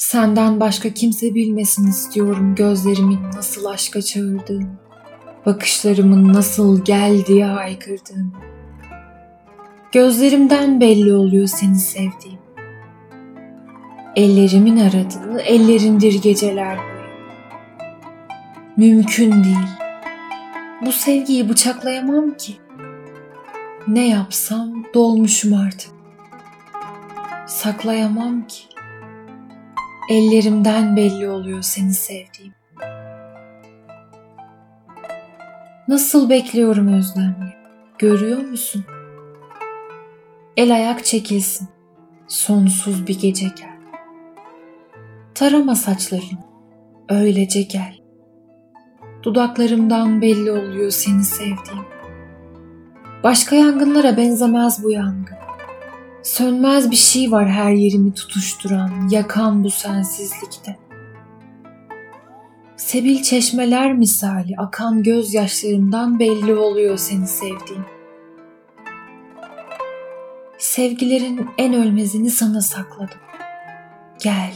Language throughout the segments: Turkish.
Senden başka kimse bilmesin istiyorum gözlerimin nasıl aşka çağırdığını. Bakışlarımın nasıl gel diye haykırdığını. Gözlerimden belli oluyor seni sevdiğim. Ellerimin aradığı ellerindir geceler boyu. Mümkün değil. Bu sevgiyi bıçaklayamam ki. Ne yapsam dolmuşum artık. Saklayamam ki. Ellerimden belli oluyor seni sevdiğim. Nasıl bekliyorum özlemle. Görüyor musun? El ayak çekilsin. Sonsuz bir gece gel. Tarama saçlarını. Öylece gel. Dudaklarımdan belli oluyor seni sevdiğim. Başka yangınlara benzemez bu yangın. Sönmez bir şey var her yerimi tutuşturan, yakan bu sensizlikte. Sebil çeşmeler misali akan gözyaşlarımdan belli oluyor seni sevdiğim. Sevgilerin en ölmezini sana sakladım. Gel,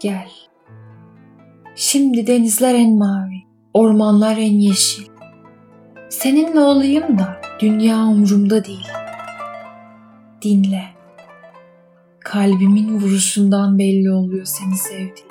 gel. Şimdi denizler en mavi, ormanlar en yeşil. Seninle olayım da dünya umurumda değil. Dinle. Kalbimin vuruşundan belli oluyor seni sevdiğim.